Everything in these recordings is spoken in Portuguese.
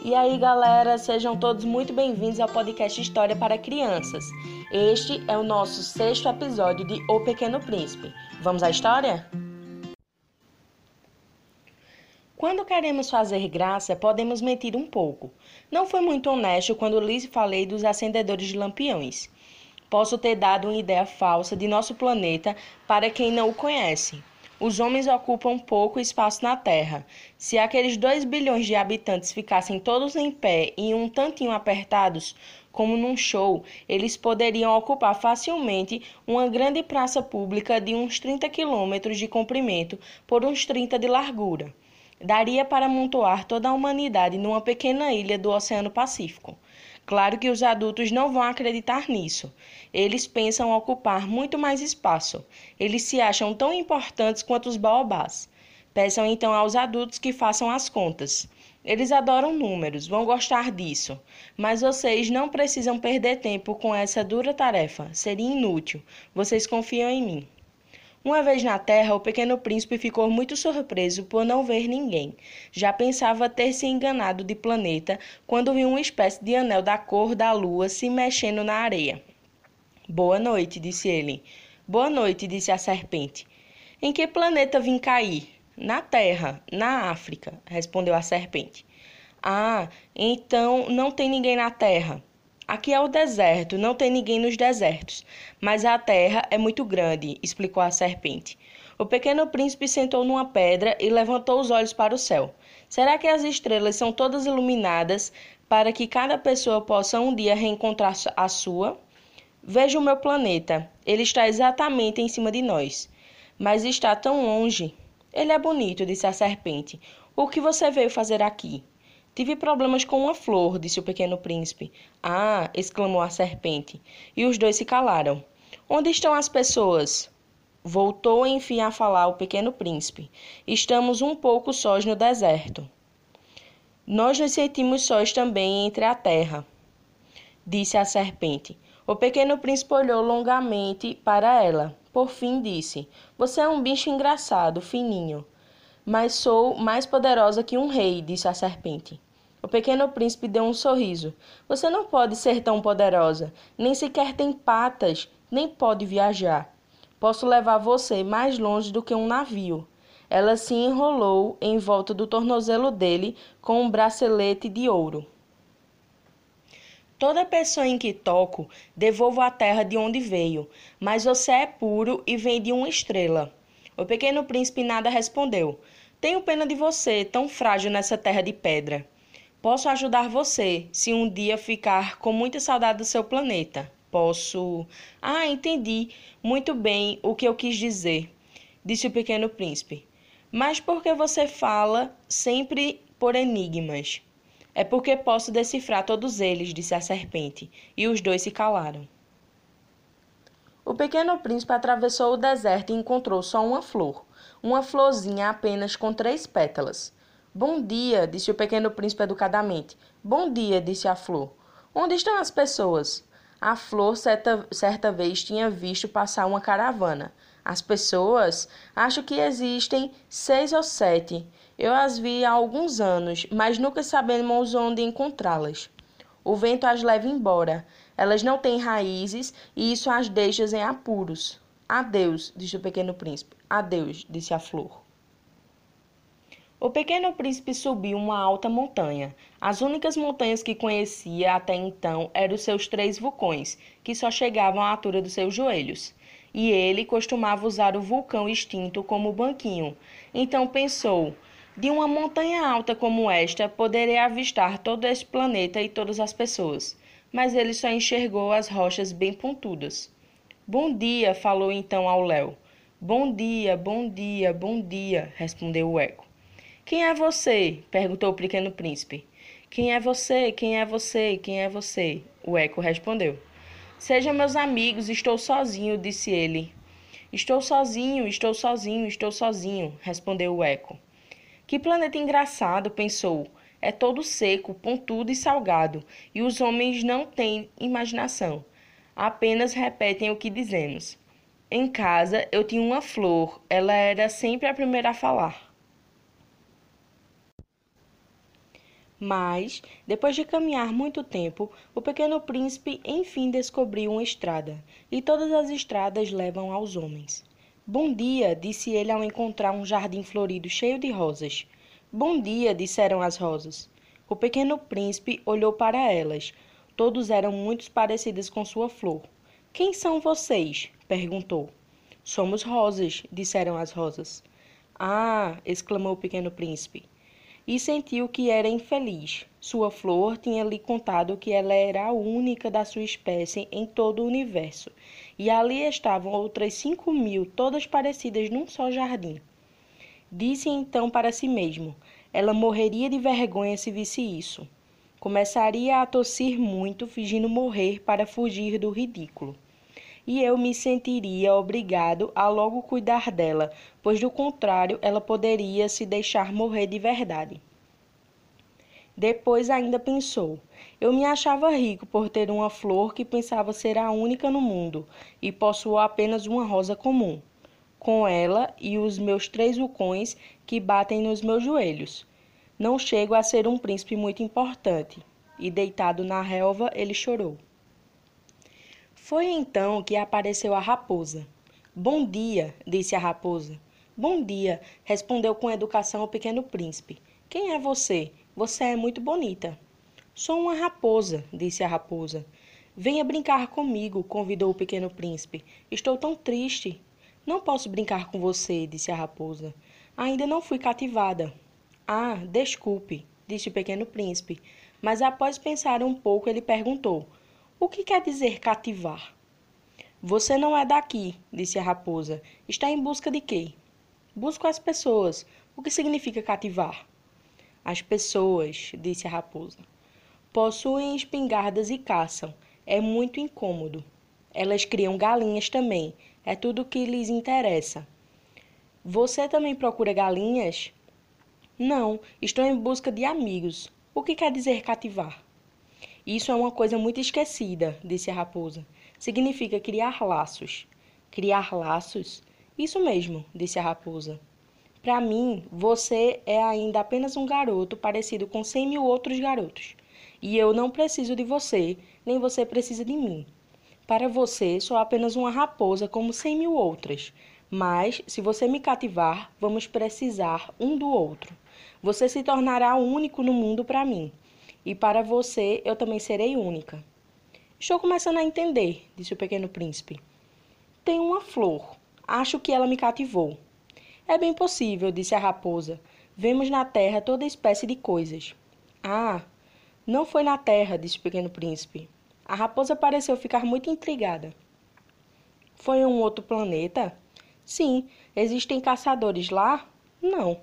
E aí, galera, sejam todos muito bem-vindos ao podcast História para Crianças. Este é o nosso sexto episódio de O Pequeno Príncipe. Vamos à história? Quando queremos fazer graça, podemos mentir um pouco. Não foi muito honesto quando lhes falei dos acendedores de lampiões. Posso ter dado uma ideia falsa de nosso planeta para quem não o conhece. Os homens ocupam pouco espaço na Terra. Se aqueles 2 bilhões de habitantes ficassem todos em pé e um tantinho apertados, como num show, eles poderiam ocupar facilmente uma grande praça pública de uns 30 quilômetros de comprimento por uns 30 de largura. Daria para amontoar toda a humanidade numa pequena ilha do Oceano Pacífico. Claro que os adultos não vão acreditar nisso. Eles pensam ocupar muito mais espaço. Eles se acham tão importantes quanto os baobás. Peçam então aos adultos que façam as contas. Eles adoram números, vão gostar disso. Mas vocês não precisam perder tempo com essa dura tarefa. Seria inútil. Vocês confiam em mim. Uma vez na Terra, o pequeno príncipe ficou muito surpreso por não ver ninguém. Já pensava ter se enganado de planeta quando viu uma espécie de anel da cor da lua se mexendo na areia. Boa noite, disse ele. Boa noite, disse a serpente. Em que planeta vim cair? Na Terra, na África, respondeu a serpente. Ah, então não tem ninguém na Terra. Aqui é o deserto, não tem ninguém nos desertos. Mas a terra é muito grande, explicou a serpente. O pequeno príncipe sentou numa pedra e levantou os olhos para o céu. Será que as estrelas são todas iluminadas para que cada pessoa possa um dia reencontrar a sua? Veja o meu planeta. Ele está exatamente em cima de nós. Mas está tão longe. Ele é bonito, disse a serpente. O que você veio fazer aqui? Tive problemas com uma flor, disse o pequeno príncipe. Ah! exclamou a serpente. E os dois se calaram. Onde estão as pessoas? Voltou enfim a falar o pequeno príncipe. Estamos um pouco sós no deserto. Nós nos sentimos sós também entre a terra, disse a serpente. O pequeno príncipe olhou longamente para ela. Por fim disse: Você é um bicho engraçado, fininho. Mas sou mais poderosa que um rei, disse a serpente. O pequeno príncipe deu um sorriso. Você não pode ser tão poderosa, nem sequer tem patas, nem pode viajar. Posso levar você mais longe do que um navio. Ela se enrolou em volta do tornozelo dele com um bracelete de ouro. Toda pessoa em que toco, devolvo a terra de onde veio, mas você é puro e vem de uma estrela. O pequeno príncipe nada respondeu. Tenho pena de você, tão frágil nessa terra de pedra. Posso ajudar você se um dia ficar com muita saudade do seu planeta. Posso. Ah, entendi muito bem o que eu quis dizer, disse o pequeno príncipe. Mas por que você fala sempre por enigmas? É porque posso decifrar todos eles, disse a serpente, e os dois se calaram. O pequeno príncipe atravessou o deserto e encontrou só uma flor, uma florzinha apenas com três pétalas. Bom dia, disse o pequeno príncipe educadamente. Bom dia, disse a flor. Onde estão as pessoas? A flor certa, certa vez tinha visto passar uma caravana. As pessoas? Acho que existem seis ou sete. Eu as vi há alguns anos, mas nunca sabemos onde encontrá-las. O vento as leva embora. Elas não têm raízes e isso as deixa em apuros. Adeus, disse o pequeno príncipe. Adeus, disse a flor. O pequeno príncipe subiu uma alta montanha. As únicas montanhas que conhecia até então eram os seus três vulcões, que só chegavam à altura dos seus joelhos. E ele costumava usar o vulcão extinto como banquinho. Então pensou: de uma montanha alta como esta, poderei avistar todo este planeta e todas as pessoas. Mas ele só enxergou as rochas bem pontudas. Bom dia, falou então ao Léo. Bom dia, bom dia, bom dia, respondeu o eco. Quem é você? perguntou o pequeno príncipe. Quem é você? Quem é você? Quem é você? O eco respondeu. Sejam meus amigos, estou sozinho, disse ele. Estou sozinho, estou sozinho, estou sozinho, respondeu o eco. Que planeta engraçado, pensou. É todo seco, pontudo e salgado, e os homens não têm imaginação. Apenas repetem o que dizemos. Em casa eu tinha uma flor, ela era sempre a primeira a falar. Mas, depois de caminhar muito tempo, o pequeno príncipe enfim descobriu uma estrada, e todas as estradas levam aos homens. Bom dia, disse ele ao encontrar um jardim florido cheio de rosas. Bom dia, disseram as rosas. O pequeno príncipe olhou para elas. Todos eram muito parecidas com sua flor. Quem são vocês? perguntou. Somos rosas, disseram as rosas. Ah! exclamou o pequeno príncipe e sentiu que era infeliz. Sua flor tinha lhe contado que ela era a única da sua espécie em todo o universo, e ali estavam outras cinco mil, todas parecidas num só jardim. Disse então para si mesmo: ela morreria de vergonha se visse isso. Começaria a tossir muito, fingindo morrer para fugir do ridículo e eu me sentiria obrigado a logo cuidar dela, pois do contrário ela poderia se deixar morrer de verdade. Depois ainda pensou: eu me achava rico por ter uma flor que pensava ser a única no mundo e possuo apenas uma rosa comum. Com ela e os meus três vulcões que batem nos meus joelhos. Não chego a ser um príncipe muito importante. E deitado na relva, ele chorou. Foi então que apareceu a raposa. Bom dia, disse a raposa. Bom dia, respondeu com educação o pequeno príncipe. Quem é você? Você é muito bonita. Sou uma raposa, disse a raposa. Venha brincar comigo, convidou o pequeno príncipe. Estou tão triste. Não posso brincar com você, disse a raposa. Ainda não fui cativada. Ah, desculpe, disse o pequeno príncipe. Mas após pensar um pouco, ele perguntou: o que quer dizer cativar? Você não é daqui, disse a raposa. Está em busca de quê? Busco as pessoas. O que significa cativar? As pessoas, disse a raposa, possuem espingardas e caçam. É muito incômodo. Elas criam galinhas também. É tudo o que lhes interessa. Você também procura galinhas? Não, estou em busca de amigos. O que quer dizer cativar? Isso é uma coisa muito esquecida, disse a raposa. Significa criar laços. Criar laços? Isso mesmo, disse a raposa. Para mim, você é ainda apenas um garoto parecido com cem mil outros garotos. E eu não preciso de você, nem você precisa de mim. Para você, sou apenas uma raposa como cem mil outras. Mas, se você me cativar, vamos precisar um do outro. Você se tornará único no mundo para mim e para você eu também serei única. Estou começando a entender, disse o pequeno príncipe. Tenho uma flor. Acho que ela me cativou. É bem possível, disse a raposa. Vemos na terra toda espécie de coisas. Ah, não foi na terra, disse o pequeno príncipe. A raposa pareceu ficar muito intrigada. Foi em um outro planeta? Sim. Existem caçadores lá? Não.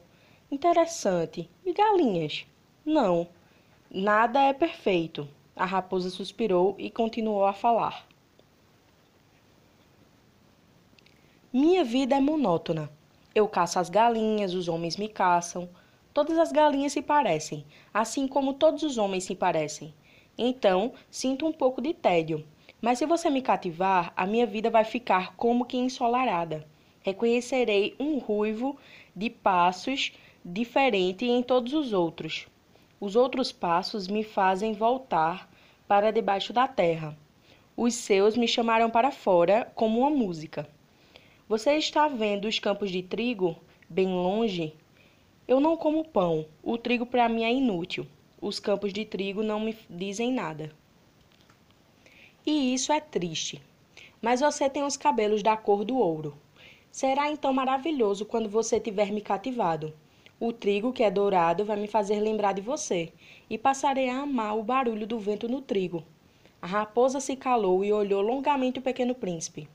Interessante. E galinhas? Não. Nada é perfeito. A raposa suspirou e continuou a falar. Minha vida é monótona. Eu caço as galinhas, os homens me caçam. Todas as galinhas se parecem, assim como todos os homens se parecem. Então, sinto um pouco de tédio. Mas se você me cativar, a minha vida vai ficar como que ensolarada. Reconhecerei um ruivo de passos diferente em todos os outros. Os outros passos me fazem voltar para debaixo da terra. Os seus me chamaram para fora como uma música. Você está vendo os campos de trigo bem longe? Eu não como pão. O trigo para mim é inútil. Os campos de trigo não me dizem nada. E isso é triste. Mas você tem os cabelos da cor do ouro. Será então maravilhoso quando você tiver me cativado. O trigo que é dourado vai me fazer lembrar de você, e passarei a amar o barulho do vento no trigo. A raposa se calou e olhou longamente o pequeno príncipe.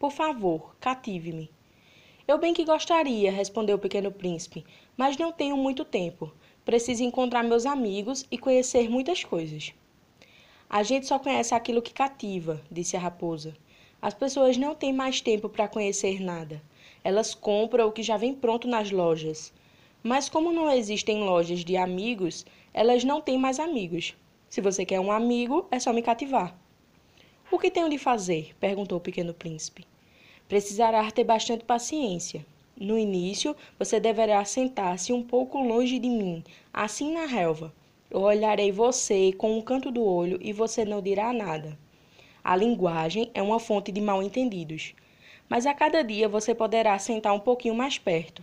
Por favor, cative-me. Eu bem que gostaria, respondeu o pequeno príncipe, mas não tenho muito tempo. Preciso encontrar meus amigos e conhecer muitas coisas. A gente só conhece aquilo que cativa, disse a raposa. As pessoas não têm mais tempo para conhecer nada. Elas compram o que já vem pronto nas lojas. Mas como não existem lojas de amigos, elas não têm mais amigos. Se você quer um amigo, é só me cativar. O que tenho de fazer? perguntou o pequeno príncipe. Precisará ter bastante paciência. No início, você deverá sentar-se um pouco longe de mim, assim na relva. Eu olharei você com um canto do olho e você não dirá nada. A linguagem é uma fonte de mal-entendidos. Mas a cada dia você poderá sentar um pouquinho mais perto.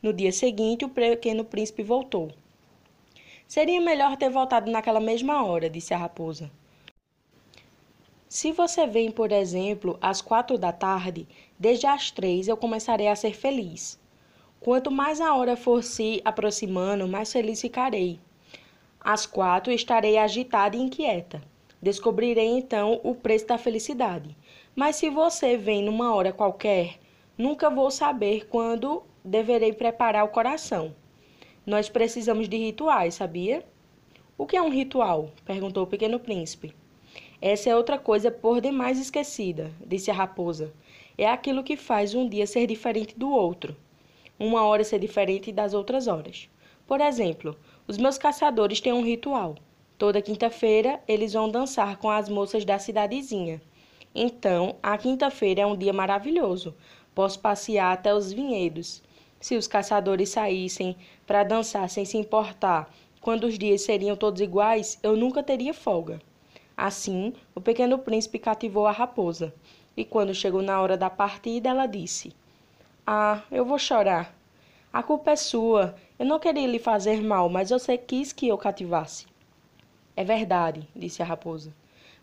No dia seguinte, o pequeno príncipe voltou. Seria melhor ter voltado naquela mesma hora, disse a raposa. Se você vem, por exemplo, às quatro da tarde, desde as três eu começarei a ser feliz. Quanto mais a hora for se aproximando, mais feliz ficarei. Às quatro estarei agitada e inquieta. Descobrirei então o preço da felicidade. Mas se você vem numa hora qualquer, nunca vou saber quando deverei preparar o coração. Nós precisamos de rituais, sabia? O que é um ritual? perguntou o pequeno príncipe. Essa é outra coisa por demais esquecida, disse a raposa. É aquilo que faz um dia ser diferente do outro, uma hora ser diferente das outras horas. Por exemplo, os meus caçadores têm um ritual. Toda quinta-feira eles vão dançar com as moças da cidadezinha. Então, a quinta-feira é um dia maravilhoso. Posso passear até os vinhedos. Se os caçadores saíssem para dançar sem se importar quando os dias seriam todos iguais, eu nunca teria folga. Assim, o pequeno príncipe cativou a raposa, e quando chegou na hora da partida, ela disse: Ah, eu vou chorar. A culpa é sua. Eu não queria lhe fazer mal, mas você quis que eu cativasse. É verdade, disse a raposa.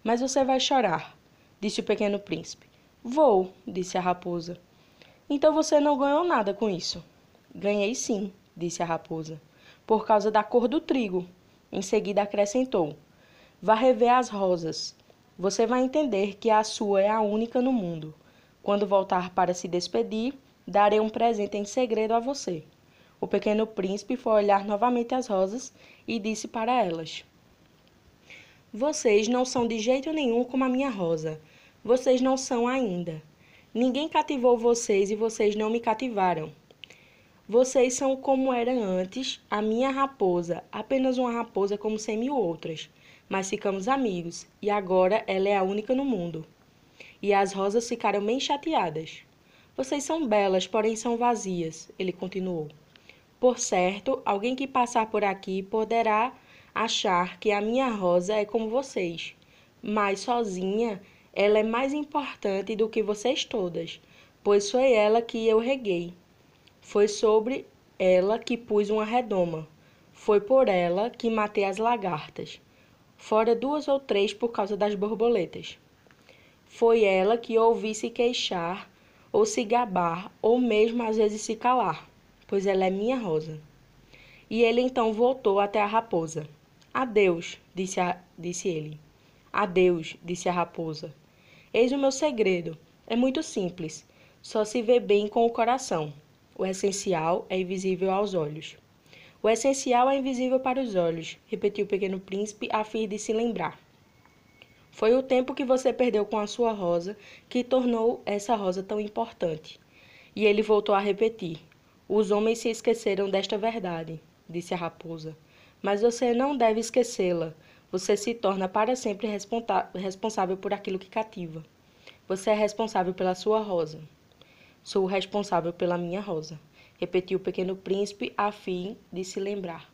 Mas você vai chorar, disse o pequeno príncipe. Vou, disse a raposa. Então você não ganhou nada com isso. Ganhei sim, disse a raposa, por causa da cor do trigo. Em seguida acrescentou: Vá rever as rosas. Você vai entender que a sua é a única no mundo. Quando voltar para se despedir, darei um presente em segredo a você. O pequeno príncipe foi olhar novamente as rosas e disse para elas: Vocês não são de jeito nenhum como a minha rosa. Vocês não são ainda. Ninguém cativou vocês e vocês não me cativaram. Vocês são como era antes, a minha raposa, apenas uma raposa como cem mil outras. Mas ficamos amigos, e agora ela é a única no mundo. E as rosas ficaram bem chateadas. Vocês são belas, porém são vazias, ele continuou. Por certo, alguém que passar por aqui poderá achar que a minha rosa é como vocês, mas sozinha ela é mais importante do que vocês todas, pois foi ela que eu reguei. Foi sobre ela que pus uma redoma. Foi por ela que matei as lagartas. Fora duas ou três por causa das borboletas. Foi ela que ouvi se queixar, ou se gabar, ou mesmo às vezes se calar, pois ela é minha rosa. E ele então voltou até a raposa. Adeus, disse, a, disse ele. Adeus, disse a raposa. Eis o meu segredo. É muito simples. Só se vê bem com o coração. O essencial é invisível aos olhos. O essencial é invisível para os olhos, repetiu o pequeno príncipe a fim de se lembrar. Foi o tempo que você perdeu com a sua rosa que tornou essa rosa tão importante. E ele voltou a repetir: Os homens se esqueceram desta verdade, disse a raposa. Mas você não deve esquecê-la, você se torna para sempre responsável por aquilo que cativa. Você é responsável pela sua rosa. Sou responsável pela minha rosa, repetiu o pequeno príncipe a fim de se lembrar.